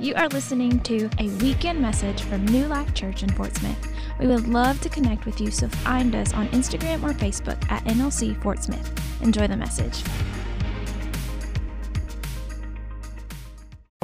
You are listening to a weekend message from New Life Church in Fort Smith. We would love to connect with you, so find us on Instagram or Facebook at NLC Fort Smith. Enjoy the message.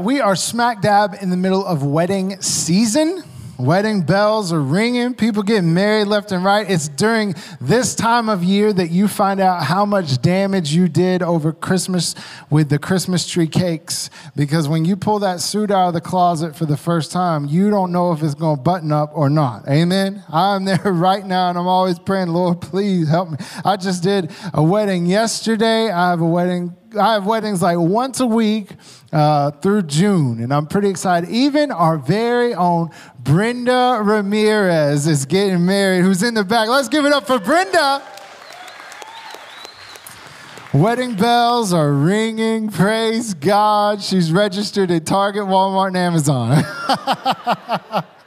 We are smack dab in the middle of wedding season. Wedding bells are ringing, people getting married left and right. It's during this time of year that you find out how much damage you did over Christmas with the Christmas tree cakes. Because when you pull that suit out of the closet for the first time, you don't know if it's going to button up or not. Amen? I'm there right now and I'm always praying, Lord, please help me. I just did a wedding yesterday. I have a wedding I have weddings like once a week uh, through June, and I'm pretty excited. Even our very own Brenda Ramirez is getting married, who's in the back. Let's give it up for Brenda. Wedding bells are ringing. Praise God. She's registered at Target, Walmart, and Amazon.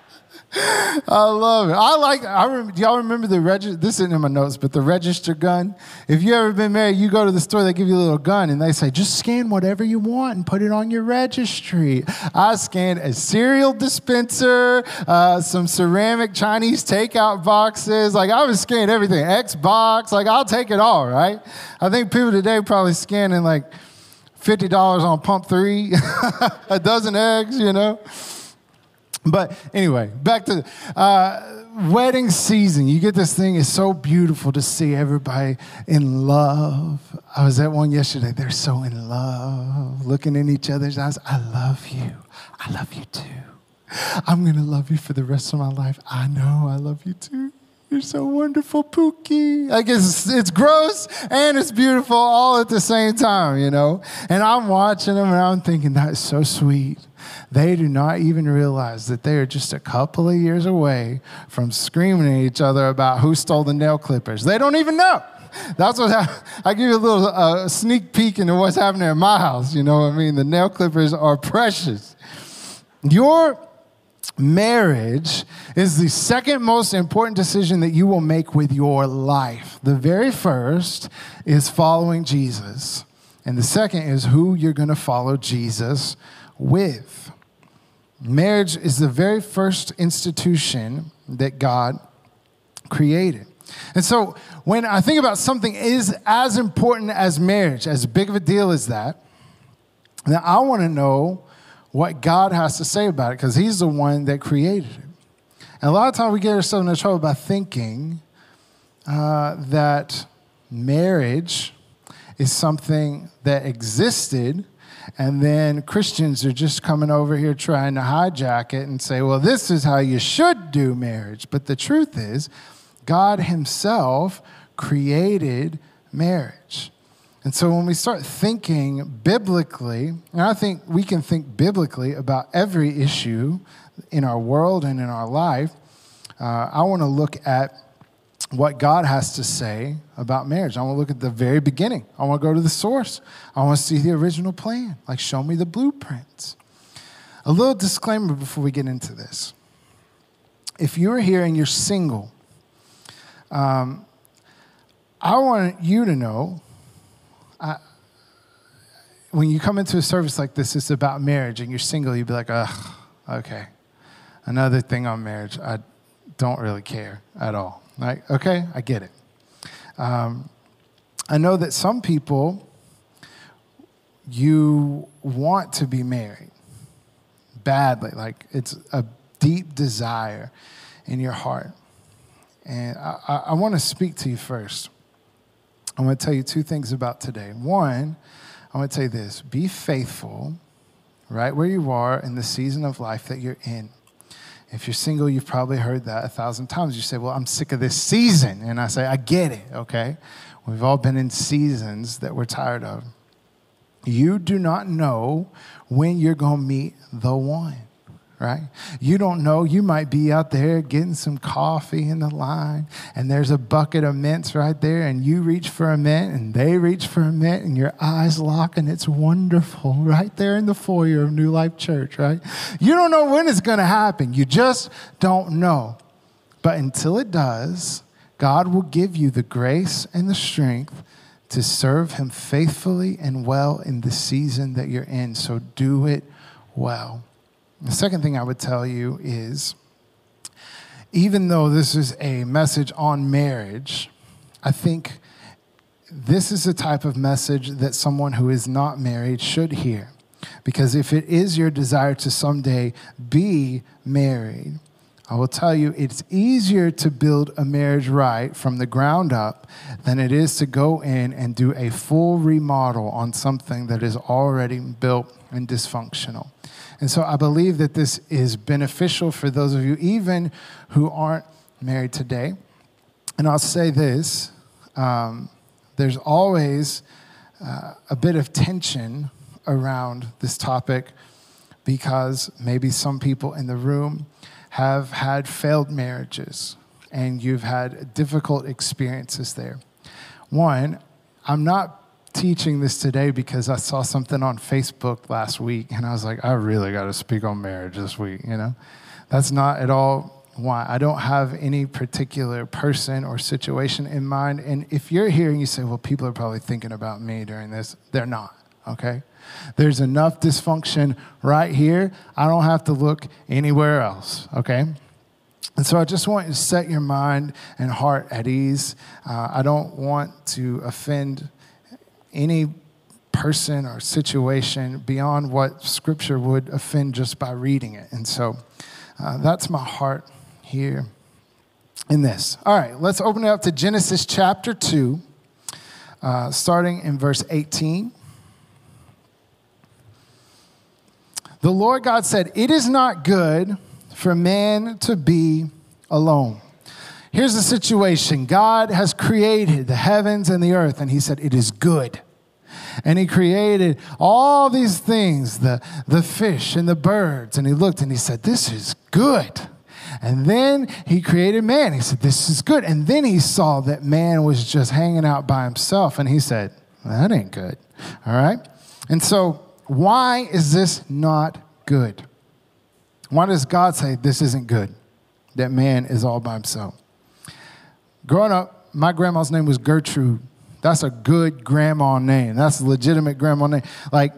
I love it. I like. I rem, do y'all remember the register? This isn't in my notes, but the register gun. If you ever been married, you go to the store, they give you a little gun, and they say just scan whatever you want and put it on your registry. I scanned a cereal dispenser, uh, some ceramic Chinese takeout boxes. Like I was scanning everything. Xbox. Like I'll take it all. Right. I think people today probably scanning like fifty dollars on pump three, a dozen eggs. You know. But anyway, back to uh, wedding season. You get this thing, it's so beautiful to see everybody in love. I was at one yesterday, they're so in love, looking in each other's eyes. I love you. I love you too. I'm going to love you for the rest of my life. I know I love you too. You're so wonderful, Pookie. I guess it's, it's gross and it's beautiful all at the same time, you know? And I'm watching them and I'm thinking, that is so sweet. They do not even realize that they are just a couple of years away from screaming at each other about who stole the nail clippers. They don't even know. That's what ha- I give you a little uh, sneak peek into what's happening in my house. You know what I mean? The nail clippers are precious. Your marriage is the second most important decision that you will make with your life. The very first is following Jesus, and the second is who you're going to follow Jesus with. Marriage is the very first institution that God created. And so when I think about something is as important as marriage, as big of a deal as that, then I want to know what God has to say about it because He's the one that created it. And a lot of times we get ourselves into trouble by thinking uh, that marriage is something that existed and then Christians are just coming over here trying to hijack it and say, well, this is how you should do marriage. But the truth is, God Himself created marriage. And so when we start thinking biblically, and I think we can think biblically about every issue in our world and in our life, uh, I want to look at what God has to say about marriage. I want to look at the very beginning. I want to go to the source. I want to see the original plan. Like, show me the blueprints. A little disclaimer before we get into this. If you're here and you're single, um, I want you to know I, when you come into a service like this, it's about marriage, and you're single, you'd be like, ugh, okay. Another thing on marriage. I don't really care at all. Like, okay, I get it. Um, I know that some people, you want to be married badly. Like, it's a deep desire in your heart. And I, I, I want to speak to you first. I want to tell you two things about today. One, I want to tell you this be faithful right where you are in the season of life that you're in. If you're single, you've probably heard that a thousand times. You say, Well, I'm sick of this season. And I say, I get it, okay? We've all been in seasons that we're tired of. You do not know when you're going to meet the one right? You don't know. You might be out there getting some coffee in the line, and there's a bucket of mints right there, and you reach for a mint, and they reach for a mint, and your eyes lock, and it's wonderful right there in the foyer of New Life Church, right? You don't know when it's going to happen. You just don't know. But until it does, God will give you the grace and the strength to serve Him faithfully and well in the season that you're in. So do it well. The second thing I would tell you is even though this is a message on marriage, I think this is a type of message that someone who is not married should hear. Because if it is your desire to someday be married, I will tell you it's easier to build a marriage right from the ground up than it is to go in and do a full remodel on something that is already built and dysfunctional. And so I believe that this is beneficial for those of you, even who aren't married today. And I'll say this um, there's always uh, a bit of tension around this topic because maybe some people in the room have had failed marriages and you've had difficult experiences there. One, I'm not teaching this today because I saw something on Facebook last week and I was like, I really got to speak on marriage this week, you know? That's not at all why. I don't have any particular person or situation in mind. And if you're here and you say, well, people are probably thinking about me during this, they're not, okay? There's enough dysfunction right here. I don't have to look anywhere else, okay? And so I just want you to set your mind and heart at ease. Uh, I don't want to offend any person or situation beyond what Scripture would offend just by reading it. And so uh, that's my heart here in this. All right, let's open it up to Genesis chapter 2, uh, starting in verse 18. The Lord God said, It is not good for man to be alone. Here's the situation God has created the heavens and the earth, and He said, It is good. And He created all these things the, the fish and the birds, and He looked and He said, This is good. And then He created man. He said, This is good. And then He saw that man was just hanging out by himself, and He said, That ain't good. All right? And so, why is this not good? Why does God say this isn't good? That man is all by himself. Growing up, my grandma's name was Gertrude. That's a good grandma name. That's a legitimate grandma name. Like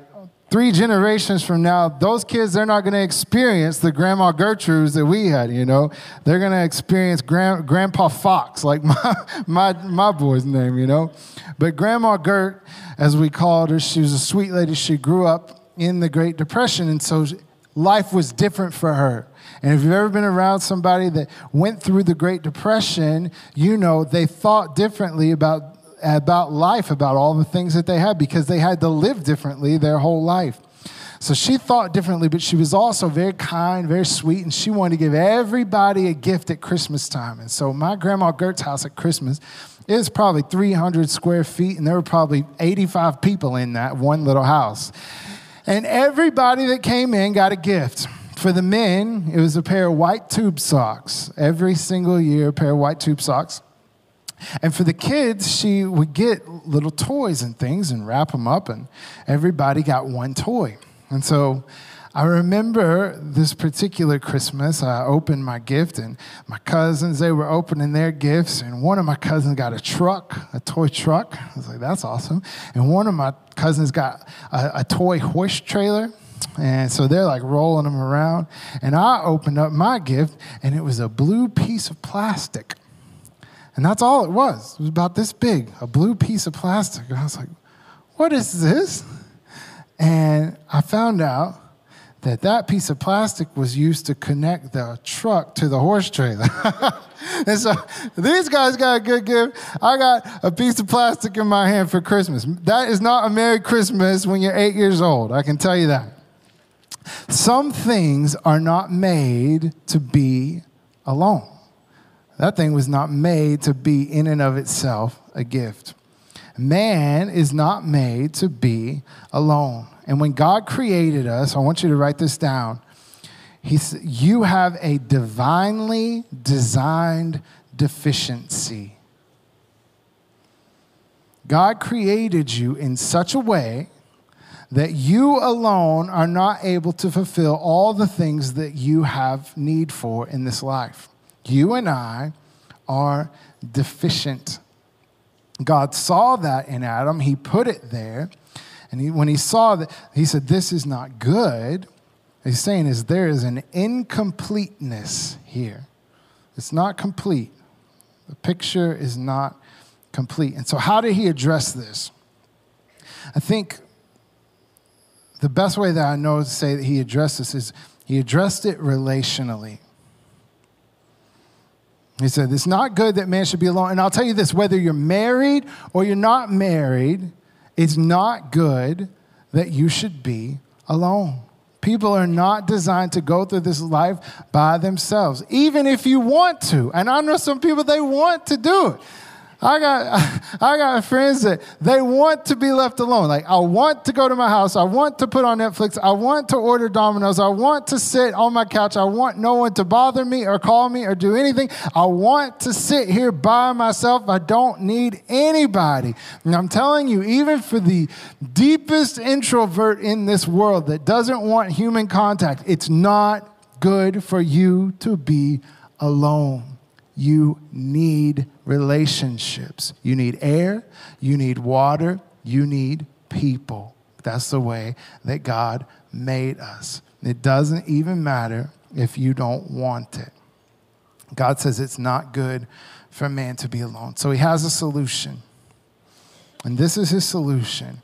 three generations from now, those kids, they're not going to experience the grandma Gertrudes that we had, you know. They're going to experience grand, Grandpa Fox, like my, my, my boy's name, you know. But Grandma Gert, as we called her, she was a sweet lady. She grew up in the Great Depression, and so life was different for her. And if you've ever been around somebody that went through the Great Depression, you know they thought differently about, about life, about all the things that they had, because they had to live differently their whole life. So she thought differently, but she was also very kind, very sweet, and she wanted to give everybody a gift at Christmas time. And so my grandma Gert's house at Christmas was probably 300 square feet, and there were probably 85 people in that one little house. And everybody that came in got a gift. For the men, it was a pair of white tube socks. Every single year, a pair of white tube socks. And for the kids, she would get little toys and things and wrap them up, and everybody got one toy. And so I remember this particular Christmas, I opened my gift, and my cousins, they were opening their gifts, and one of my cousins got a truck, a toy truck. I was like, that's awesome. And one of my cousins got a, a toy horse trailer. And so they're like rolling them around. And I opened up my gift, and it was a blue piece of plastic. And that's all it was. It was about this big, a blue piece of plastic. And I was like, what is this? And I found out that that piece of plastic was used to connect the truck to the horse trailer. and so these guys got a good gift. I got a piece of plastic in my hand for Christmas. That is not a Merry Christmas when you're eight years old. I can tell you that. Some things are not made to be alone. That thing was not made to be in and of itself a gift. Man is not made to be alone. And when God created us, I want you to write this down. He said, You have a divinely designed deficiency. God created you in such a way that you alone are not able to fulfill all the things that you have need for in this life. You and I are deficient. God saw that in Adam, He put it there. And he, when he saw that, he said, This is not good. he's saying is there is an incompleteness here. It's not complete. The picture is not complete. And so, how did he address this? I think the best way that I know to say that he addressed this is he addressed it relationally. He said, It's not good that man should be alone. And I'll tell you this whether you're married or you're not married, it's not good that you should be alone. People are not designed to go through this life by themselves, even if you want to. And I know some people, they want to do it. I got, I got friends that they want to be left alone. Like, I want to go to my house. I want to put on Netflix. I want to order Domino's. I want to sit on my couch. I want no one to bother me or call me or do anything. I want to sit here by myself. I don't need anybody. And I'm telling you, even for the deepest introvert in this world that doesn't want human contact, it's not good for you to be alone you need relationships. You need air, you need water, you need people. That's the way that God made us. It doesn't even matter if you don't want it. God says it's not good for man to be alone. So he has a solution. And this is his solution.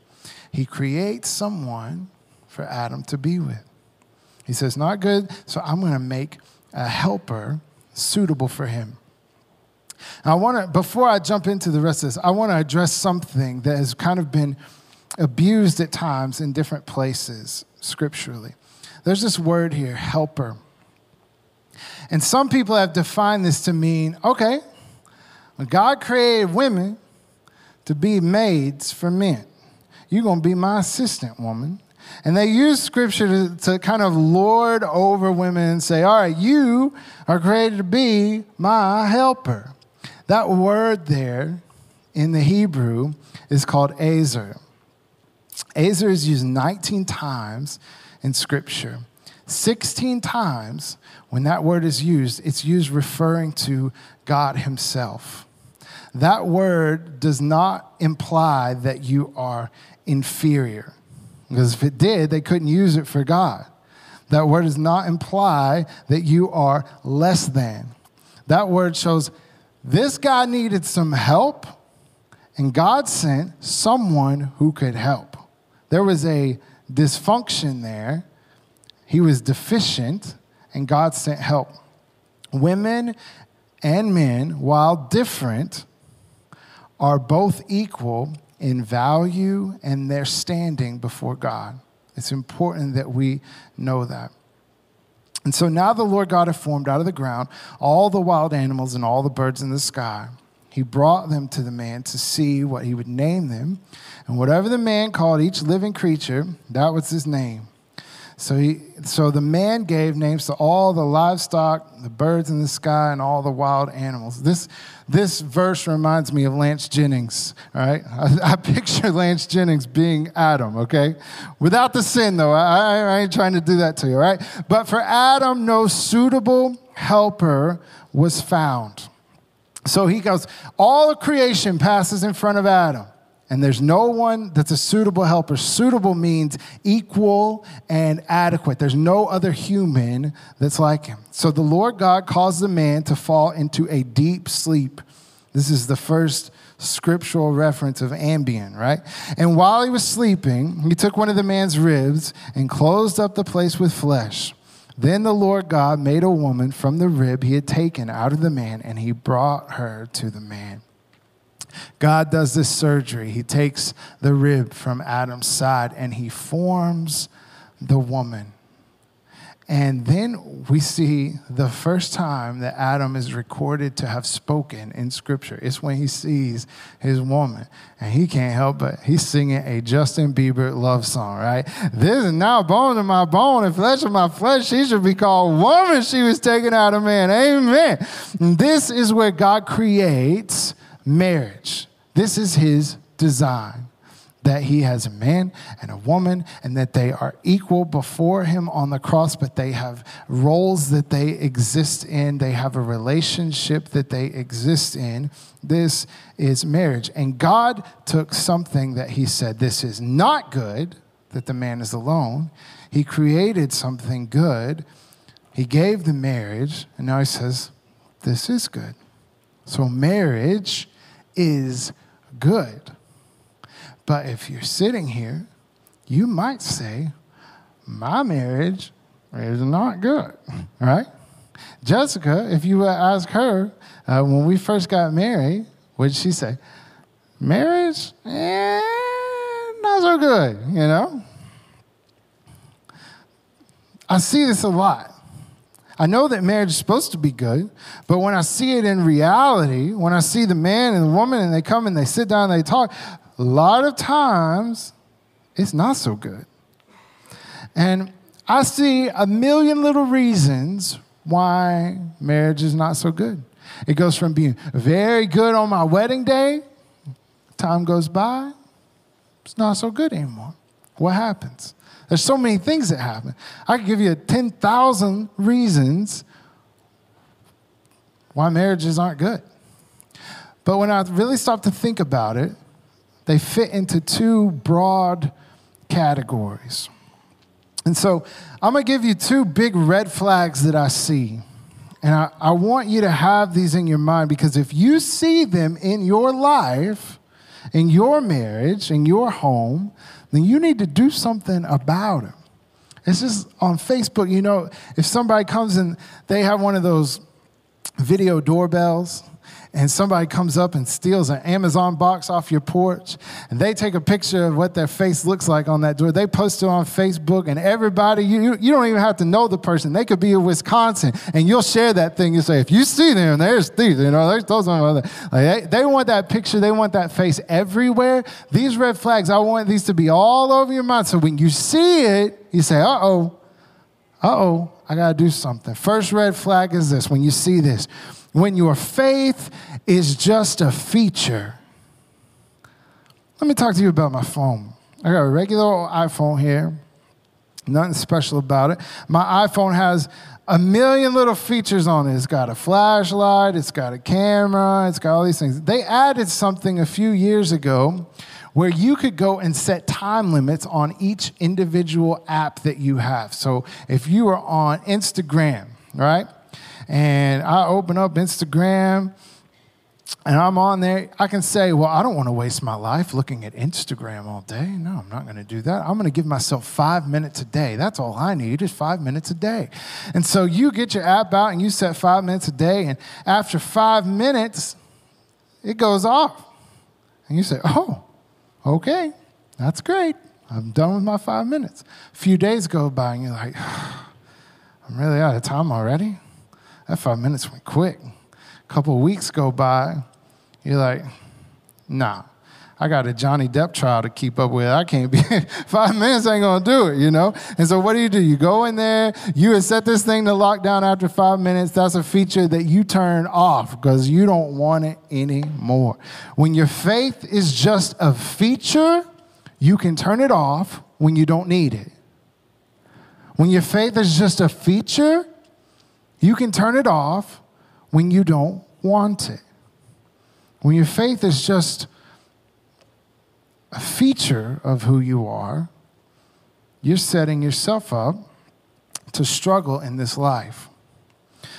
He creates someone for Adam to be with. He says, Not good, so I'm going to make a helper suitable for him. I want to, before I jump into the rest of this, I want to address something that has kind of been abused at times in different places scripturally. There's this word here, helper. And some people have defined this to mean okay, God created women to be maids for men, you're going to be my assistant woman. And they use scripture to, to, kind of lord over women and say, all right, you are created to be my helper. That word there in the Hebrew is called Ezer. Ezer is used 19 times in Scripture. 16 times when that word is used, it's used referring to God Himself. That word does not imply that you are inferior, because if it did, they couldn't use it for God. That word does not imply that you are less than. That word shows this guy needed some help, and God sent someone who could help. There was a dysfunction there. He was deficient, and God sent help. Women and men, while different, are both equal in value and their standing before God. It's important that we know that. And so now the Lord God had formed out of the ground all the wild animals and all the birds in the sky. He brought them to the man to see what he would name them. And whatever the man called each living creature, that was his name. So, he, so the man gave names to all the livestock, the birds in the sky, and all the wild animals. This, this verse reminds me of Lance Jennings, right? I, I picture Lance Jennings being Adam, okay? Without the sin, though. I, I ain't trying to do that to you, right? But for Adam, no suitable helper was found. So he goes, all of creation passes in front of Adam and there's no one that's a suitable helper. Suitable means equal and adequate. There's no other human that's like him. So the Lord God caused the man to fall into a deep sleep. This is the first scriptural reference of Ambien, right? And while he was sleeping, he took one of the man's ribs and closed up the place with flesh. Then the Lord God made a woman from the rib he had taken out of the man, and he brought her to the man. God does this surgery. He takes the rib from Adam's side and he forms the woman. And then we see the first time that Adam is recorded to have spoken in Scripture. It's when he sees his woman. And he can't help but he's singing a Justin Bieber love song, right? This is now bone of my bone and flesh of my flesh. She should be called woman. She was taken out of man. Amen. This is where God creates marriage. This is his design that he has a man and a woman and that they are equal before him on the cross, but they have roles that they exist in. They have a relationship that they exist in. This is marriage. And God took something that he said, This is not good that the man is alone. He created something good. He gave the marriage, and now he says, This is good. So marriage is good. But if you're sitting here, you might say, My marriage is not good, right? Jessica, if you ask her, uh, when we first got married, what did she say? Marriage? Eh, not so good, you know? I see this a lot. I know that marriage is supposed to be good, but when I see it in reality, when I see the man and the woman and they come and they sit down and they talk, a lot of times it's not so good. And I see a million little reasons why marriage is not so good. It goes from being very good on my wedding day, time goes by, it's not so good anymore. What happens? There's so many things that happen. I could give you 10,000 reasons why marriages aren't good. But when I really stop to think about it, they fit into two broad categories. And so I'm going to give you two big red flags that I see. And I, I want you to have these in your mind because if you see them in your life, in your marriage, in your home, then you need to do something about it. It's just on Facebook, you know, if somebody comes and they have one of those video doorbells, and somebody comes up and steals an Amazon box off your porch, and they take a picture of what their face looks like on that door. They post it on Facebook, and everybody, you, you don't even have to know the person. They could be in Wisconsin, and you'll share that thing. You say, if you see them, there's thieves, you know, there's those. Like they, they want that picture, they want that face everywhere. These red flags, I want these to be all over your mind. So when you see it, you say, uh oh, uh oh, I got to do something. First red flag is this when you see this when your faith is just a feature. Let me talk to you about my phone. I got a regular iPhone here, nothing special about it. My iPhone has a million little features on it. It's got a flashlight, it's got a camera, it's got all these things. They added something a few years ago where you could go and set time limits on each individual app that you have. So if you are on Instagram, right? and I open up Instagram and I'm on there, I can say, well, I don't want to waste my life looking at Instagram all day. No, I'm not going to do that. I'm going to give myself five minutes a day. That's all I need is five minutes a day. And so you get your app out and you set five minutes a day, and after five minutes, it goes off. And you say, oh, okay, that's great. I'm done with my five minutes. A few days go by, and you're like, I'm really out of time already. That five minutes went quick. Couple weeks go by, you're like, nah, I got a Johnny Depp trial to keep up with. I can't be, five minutes ain't gonna do it, you know? And so what do you do? You go in there, you set this thing to lock down after five minutes. That's a feature that you turn off because you don't want it anymore. When your faith is just a feature, you can turn it off when you don't need it. When your faith is just a feature, you can turn it off when you don't want it. When your faith is just a feature of who you are, you're setting yourself up to struggle in this life.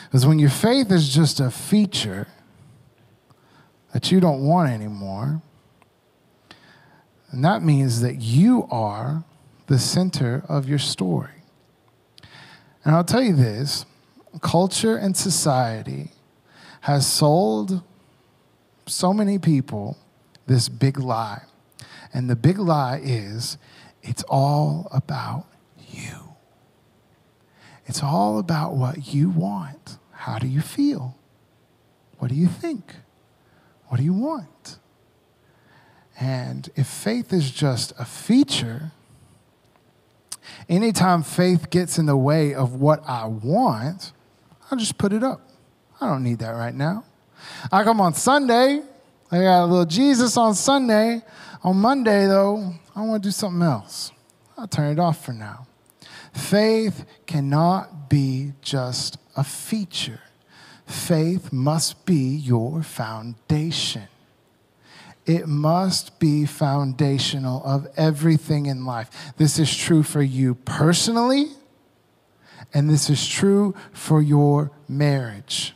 Because when your faith is just a feature that you don't want anymore, and that means that you are the center of your story. And I'll tell you this culture and society has sold so many people this big lie. And the big lie is it's all about you. It's all about what you want. How do you feel? What do you think? What do you want? And if faith is just a feature, anytime faith gets in the way of what I want, I'll just put it up. I don't need that right now. I come on Sunday, I got a little Jesus on Sunday. On Monday, though, I want to do something else. I'll turn it off for now. Faith cannot be just a feature, faith must be your foundation. It must be foundational of everything in life. This is true for you personally, and this is true for your marriage.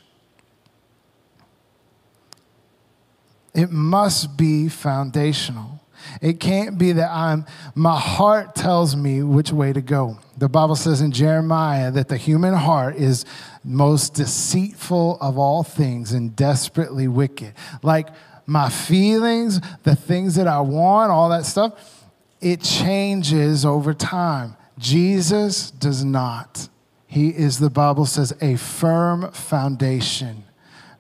It must be foundational. It can't be that I'm, my heart tells me which way to go. The Bible says in Jeremiah that the human heart is most deceitful of all things and desperately wicked. Like my feelings, the things that I want, all that stuff, it changes over time. Jesus does not. He is, the Bible says, a firm foundation.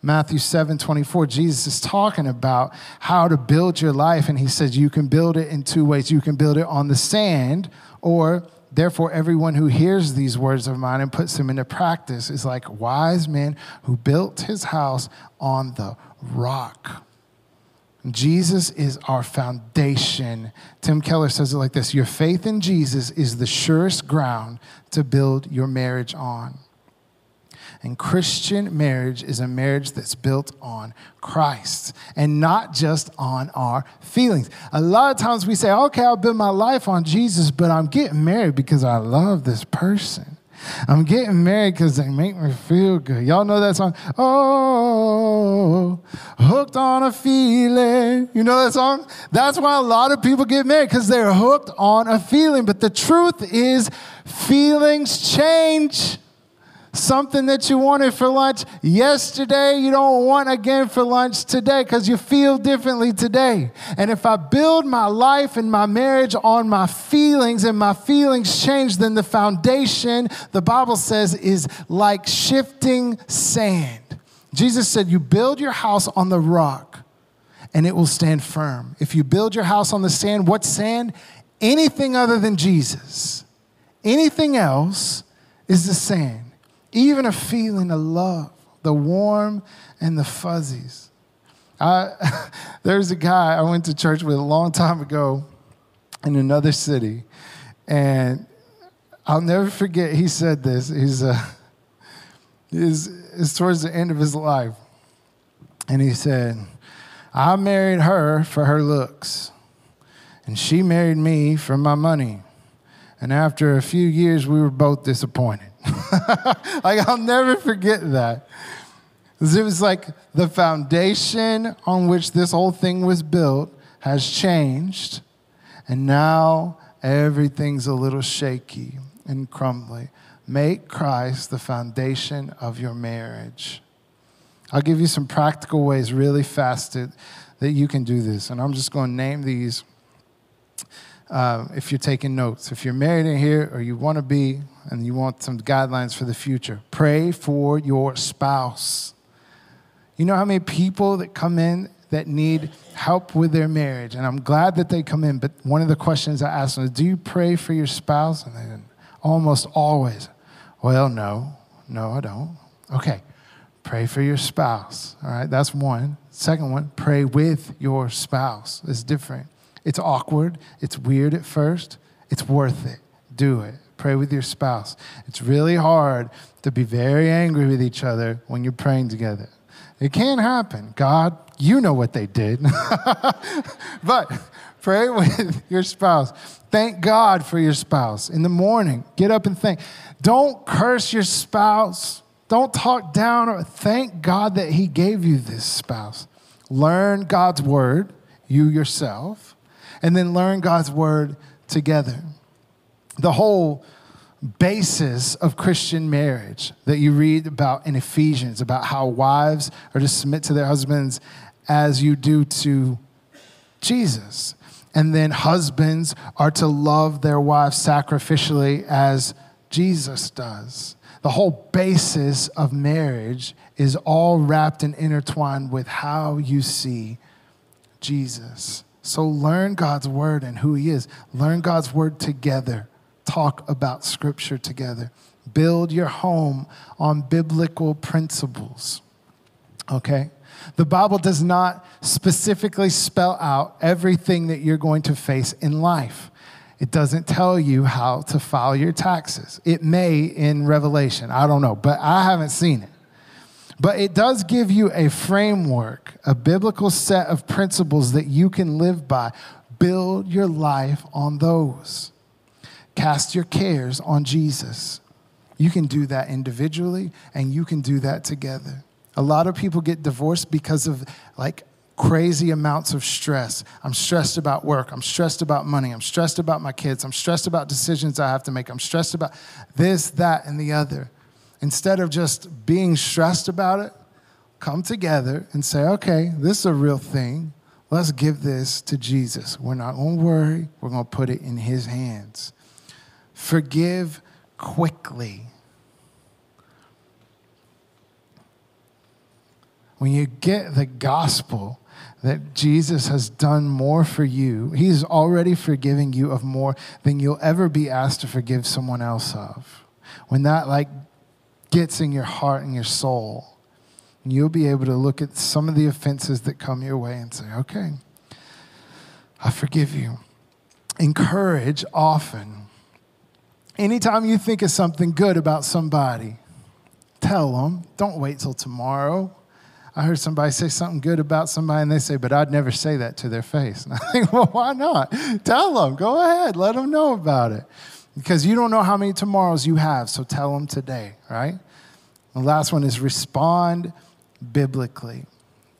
Matthew 7 24, Jesus is talking about how to build your life. And he says, You can build it in two ways. You can build it on the sand, or therefore, everyone who hears these words of mine and puts them into practice is like wise men who built his house on the rock. Jesus is our foundation. Tim Keller says it like this Your faith in Jesus is the surest ground to build your marriage on. And Christian marriage is a marriage that's built on Christ and not just on our feelings. A lot of times we say, okay, I'll build my life on Jesus, but I'm getting married because I love this person. I'm getting married because they make me feel good. Y'all know that song? Oh, hooked on a feeling. You know that song? That's why a lot of people get married because they're hooked on a feeling. But the truth is, feelings change. Something that you wanted for lunch yesterday, you don't want again for lunch today because you feel differently today. And if I build my life and my marriage on my feelings and my feelings change, then the foundation, the Bible says, is like shifting sand. Jesus said, You build your house on the rock and it will stand firm. If you build your house on the sand, what sand? Anything other than Jesus. Anything else is the sand even a feeling of love, the warm and the fuzzies. I, there's a guy I went to church with a long time ago in another city, and I'll never forget. He said this. He's uh, is towards the end of his life, and he said, "I married her for her looks, and she married me for my money, and after a few years, we were both disappointed." like, I'll never forget that. It was like the foundation on which this whole thing was built has changed, and now everything's a little shaky and crumbly. Make Christ the foundation of your marriage. I'll give you some practical ways really fast that, you can do this, and I'm just going to name these. Uh, if you're taking notes, if you're married in here or you want to be, and you want some guidelines for the future, pray for your spouse. You know how many people that come in that need help with their marriage? And I'm glad that they come in, but one of the questions I ask them is Do you pray for your spouse? And almost always, Well, no, no, I don't. Okay, pray for your spouse. All right, that's one. Second one, pray with your spouse. It's different. It's awkward, it's weird at first, it's worth it. Do it. Pray with your spouse. It's really hard to be very angry with each other when you're praying together. It can't happen. God, you know what they did. but pray with your spouse. Thank God for your spouse. In the morning, get up and thank. Don't curse your spouse. Don't talk down or thank God that He gave you this spouse. Learn God's word, you yourself, and then learn God's word together the whole basis of Christian marriage that you read about in Ephesians about how wives are to submit to their husbands as you do to Jesus. And then husbands are to love their wives sacrificially as Jesus does. The whole basis of marriage is all wrapped and intertwined with how you see Jesus. So learn God's word and who He is. Learn God's word together talk about Scripture together. Build your home on biblical principles. Okay? The Bible does not specifically spell out everything that you're going to face in life. It doesn't tell you how to file your taxes. It may in Revelation. I don't know, but I haven't seen it. But it does give you a framework, a biblical set of principles that you can live by. Build your life on those. Cast your cares on Jesus. You can do that individually and you can do that together. A lot of people get divorced because of like crazy amounts of stress. I'm stressed about work. I'm stressed about money. I'm stressed about my kids. I'm stressed about decisions I have to make. I'm stressed about this, that, and the other. Instead of just being stressed about it, come together and say, okay, this is a real thing. Let's give this to Jesus. We're not going to worry, we're going to put it in His hands. Forgive quickly. When you get the gospel that Jesus has done more for you, He's already forgiving you of more than you'll ever be asked to forgive someone else of. When that like gets in your heart and your soul, you'll be able to look at some of the offenses that come your way and say, okay, I forgive you. Encourage often. Anytime you think of something good about somebody, tell them. Don't wait till tomorrow. I heard somebody say something good about somebody and they say, but I'd never say that to their face. And I think, well, why not? Tell them. Go ahead. Let them know about it. Because you don't know how many tomorrows you have, so tell them today, right? The last one is respond biblically.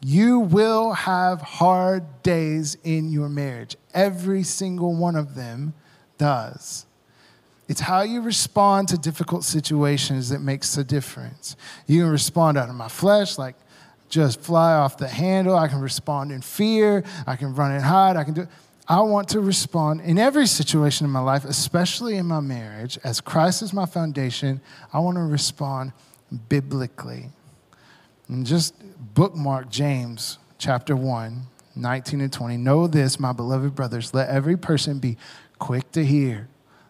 You will have hard days in your marriage. Every single one of them does. It's how you respond to difficult situations that makes the difference. You can respond out of my flesh, like just fly off the handle. I can respond in fear. I can run and hide. I can do. I want to respond in every situation in my life, especially in my marriage, as Christ is my foundation. I want to respond biblically. And just bookmark James chapter 1, 19 and 20. Know this, my beloved brothers, let every person be quick to hear,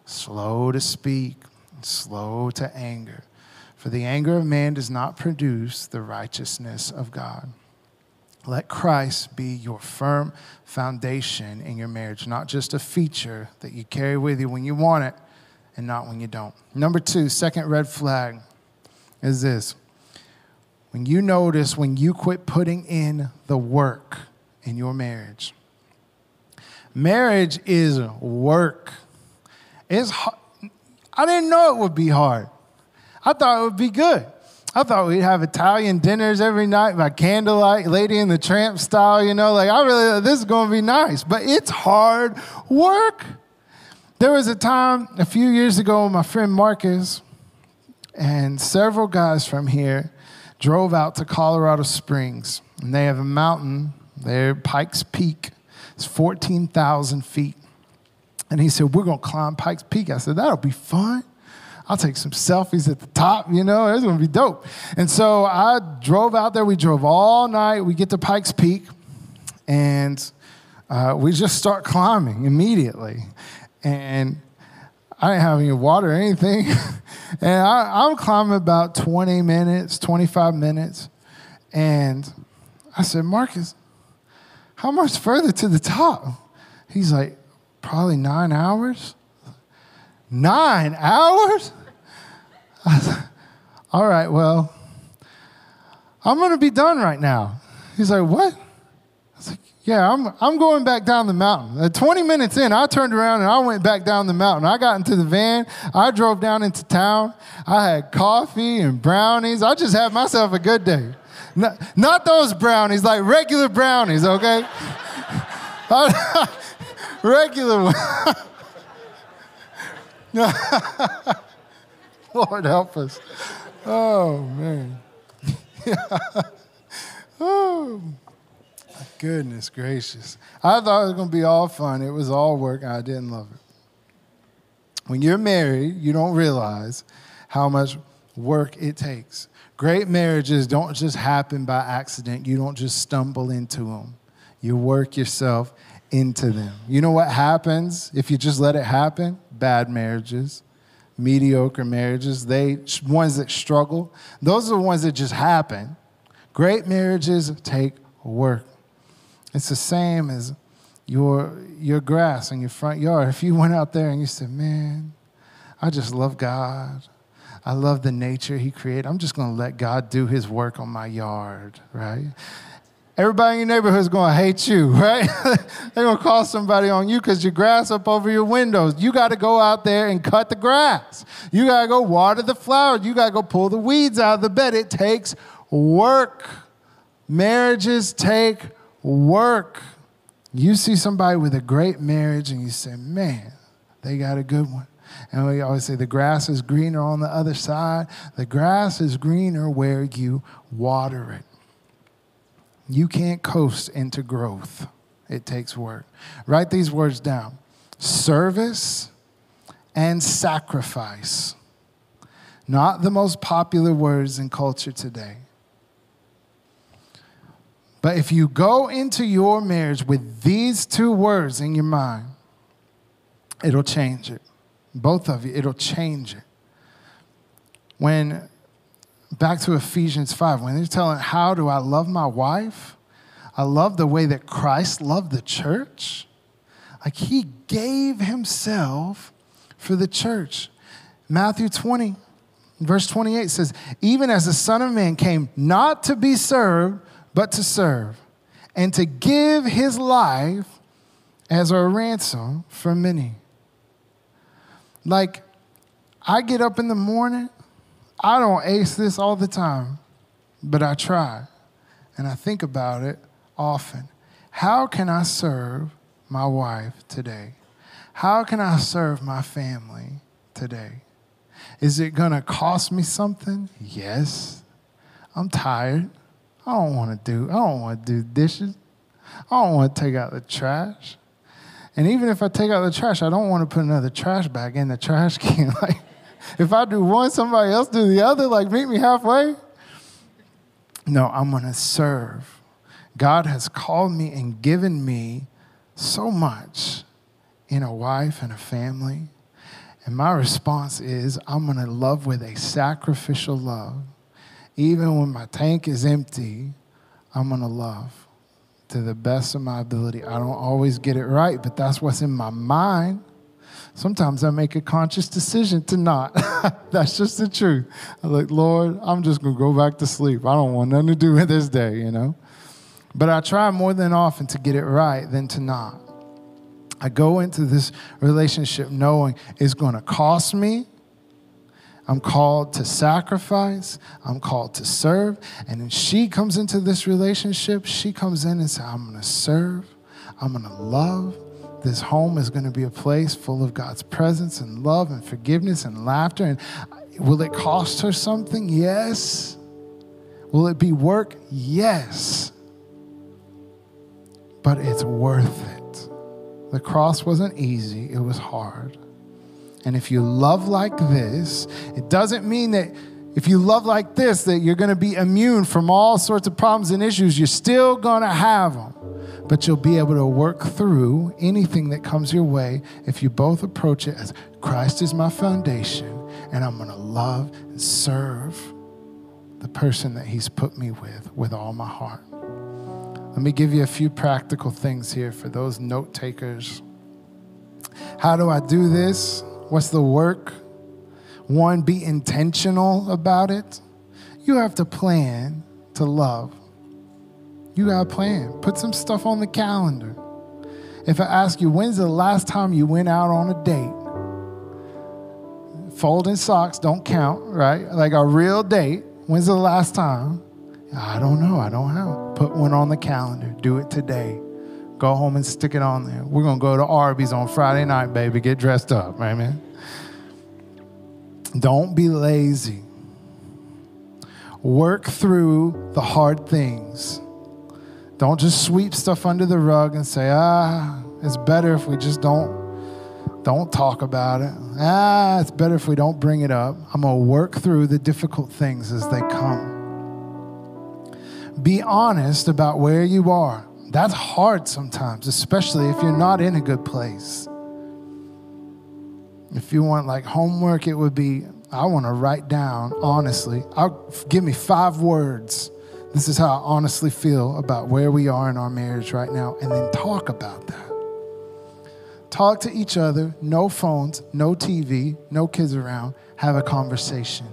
slow to speak, slow to anger. For the anger of man does not produce the righteousness of God. Let Christ be your firm foundation in your marriage, not just a feature that you carry with you when you want it and not when you don't. Number two, second red flag is this. When you notice when you quit putting in the work in your marriage, marriage is work. It's hard. I didn't know it would be hard. I thought it would be good. I thought we'd have Italian dinners every night by candlelight, Lady in the Tramp style, you know, like I really, this is going to be nice, but it's hard work. There was a time a few years ago, when my friend Marcus, and several guys from here drove out to Colorado Springs. And they have a mountain there, Pikes Peak. It's 14,000 feet. And he said, We're going to climb Pikes Peak. I said, That'll be fun. I'll take some selfies at the top, you know, it's gonna be dope. And so I drove out there. We drove all night. We get to Pikes Peak, and uh, we just start climbing immediately. And I didn't have any water or anything. and I, I'm climbing about 20 minutes, 25 minutes. And I said, Marcus, how much further to the top? He's like, probably nine hours. Nine hours? All right, well, I'm going to be done right now. He's like, What? I was like, Yeah, I'm, I'm going back down the mountain. Uh, 20 minutes in, I turned around and I went back down the mountain. I got into the van. I drove down into town. I had coffee and brownies. I just had myself a good day. Not, not those brownies, like regular brownies, okay? regular one. Lord help us. Oh, man. oh. Goodness gracious. I thought it was going to be all fun. It was all work. I didn't love it. When you're married, you don't realize how much work it takes. Great marriages don't just happen by accident, you don't just stumble into them. You work yourself into them. You know what happens if you just let it happen? Bad marriages, mediocre marriages, they ones that struggle. Those are the ones that just happen. Great marriages take work. It's the same as your, your grass in your front yard. If you went out there and you said, Man, I just love God. I love the nature He created. I'm just going to let God do His work on my yard, right? Everybody in your neighborhood is going to hate you, right? They're going to call somebody on you because your grass up over your windows. You got to go out there and cut the grass. You got to go water the flowers. You got to go pull the weeds out of the bed. It takes work. Marriages take work. You see somebody with a great marriage and you say, man, they got a good one. And we always say the grass is greener on the other side. The grass is greener where you water it. You can't coast into growth, it takes work. Write these words down service and sacrifice. Not the most popular words in culture today. But if you go into your marriage with these two words in your mind, it'll change it. Both of you, it'll change it. When back to Ephesians 5, when they're telling, How do I love my wife? I love the way that Christ loved the church. Like he gave himself for the church. Matthew 20, verse 28 says, Even as the Son of Man came not to be served, but to serve, and to give his life as a ransom for many. Like, I get up in the morning, I don't ace this all the time, but I try. And I think about it often. How can I serve my wife today? How can I serve my family today? Is it going to cost me something? Yes. I'm tired. I don't want to do I don't want to do dishes. I don't want to take out the trash. And even if I take out the trash, I don't want to put another trash bag in the trash can. like if I do one, somebody else do the other, like meet me halfway. No, I'm going to serve. God has called me and given me so much in a wife and a family. And my response is I'm going to love with a sacrificial love. Even when my tank is empty, I'm going to love to the best of my ability. I don't always get it right, but that's what's in my mind. Sometimes I make a conscious decision to not. That's just the truth. I'm like, Lord, I'm just going to go back to sleep. I don't want nothing to do with this day, you know? But I try more than often to get it right than to not. I go into this relationship knowing it's going to cost me. I'm called to sacrifice. I'm called to serve. And then she comes into this relationship, she comes in and says, I'm going to serve. I'm going to love. This home is going to be a place full of God's presence and love and forgiveness and laughter. And will it cost her something? Yes. Will it be work? Yes. But it's worth it. The cross wasn't easy, it was hard. And if you love like this, it doesn't mean that if you love like this, that you're going to be immune from all sorts of problems and issues. You're still going to have them but you'll be able to work through anything that comes your way if you both approach it as Christ is my foundation, and I'm going to love and serve the person that He's put me with with all my heart. Let me give you a few practical things here for those note takers. How do I do this? What's the work? One, be intentional about it. You have to plan to love. You got a plan. Put some stuff on the calendar. If I ask you, when's the last time you went out on a date? Folding socks don't count, right? Like a real date. When's the last time? I don't know. I don't have. Put one on the calendar. Do it today. Go home and stick it on there. We're going to go to Arby's on Friday night, baby. Get dressed up, right, man? Don't be lazy. Work through the hard things. Don't just sweep stuff under the rug and say, ah, it's better if we just don't don't talk about it. Ah, it's better if we don't bring it up. I'm going to work through the difficult things as they come. Be honest about where you are. That's hard sometimes, especially if you're not in a good place. If you want like homework, it would be I want to write down honestly. I'll give me five words this is how I honestly feel about where we are in our marriage right now, and then talk about that. talk to each other, no phones, no TV, no kids around, have a conversation.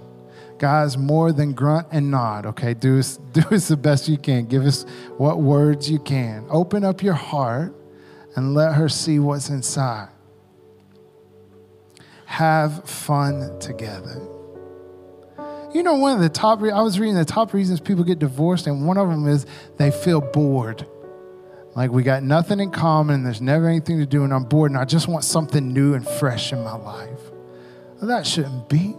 Guys, more than grunt and nod, okay? Do us, do us the best you can. Give us what words you can. Open up your heart and let her see what's inside. Have fun together. You know, one of the top, I was reading the top reasons people get divorced, and one of them is they feel bored. Like we got nothing in common, and there's never anything to do, and I'm bored, and I just want something new and fresh in my life. Well, that shouldn't be.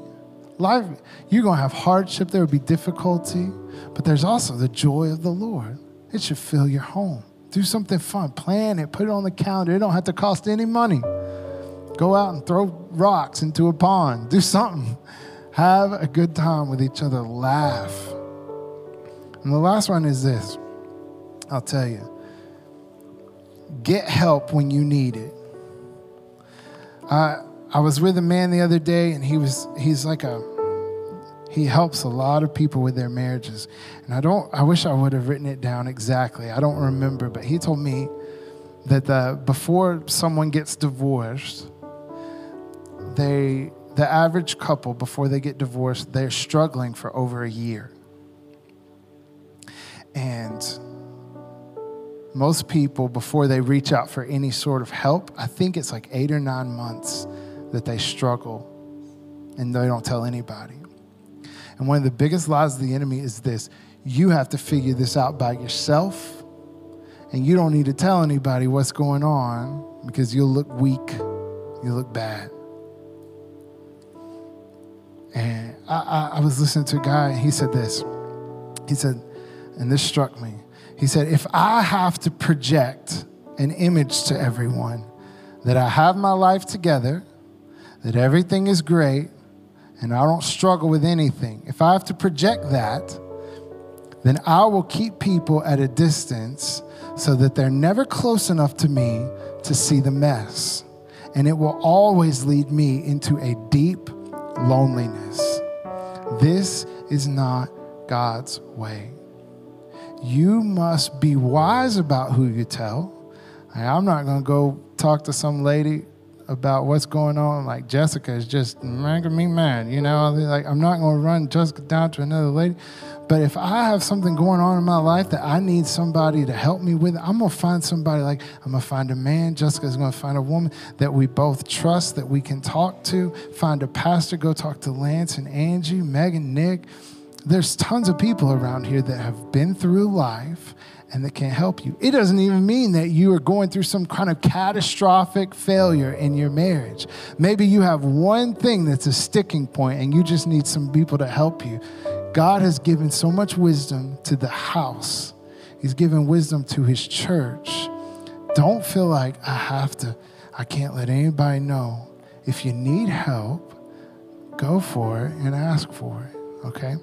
Life, you're going to have hardship, there will be difficulty, but there's also the joy of the Lord. It should fill your home. Do something fun, plan it, put it on the calendar. It don't have to cost any money. Go out and throw rocks into a pond. Do something. Have a good time with each other. Laugh. And the last one is this I'll tell you get help when you need it. I, I was with a man the other day, and he was, he's like a, he helps a lot of people with their marriages. And I don't, I wish I would have written it down exactly. I don't remember, but he told me that the, before someone gets divorced, they, the average couple, before they get divorced, they're struggling for over a year. And most people, before they reach out for any sort of help, I think it's like eight or nine months that they struggle and they don't tell anybody. And one of the biggest lies of the enemy is this you have to figure this out by yourself, and you don't need to tell anybody what's going on because you'll look weak, you look bad. And I, I, I was listening to a guy, and he said this. He said, and this struck me. He said, If I have to project an image to everyone that I have my life together, that everything is great, and I don't struggle with anything, if I have to project that, then I will keep people at a distance so that they're never close enough to me to see the mess. And it will always lead me into a deep loneliness. This is not God's way you must be wise about who you tell. I'm not going to go talk to some lady about what's going on. Like Jessica is just making me mad, you know. Like I'm not going to run Jessica down to another lady. But if I have something going on in my life that I need somebody to help me with, I'm going to find somebody like I'm going to find a man. Jessica's going to find a woman that we both trust, that we can talk to. Find a pastor. Go talk to Lance and Angie, Megan, Nick there's tons of people around here that have been through life and that can help you. It doesn't even mean that you are going through some kind of catastrophic failure in your marriage. Maybe you have one thing that's a sticking point and you just need some people to help you. God has given so much wisdom to the house, He's given wisdom to His church. Don't feel like I have to, I can't let anybody know. If you need help, go for it and ask for it, okay?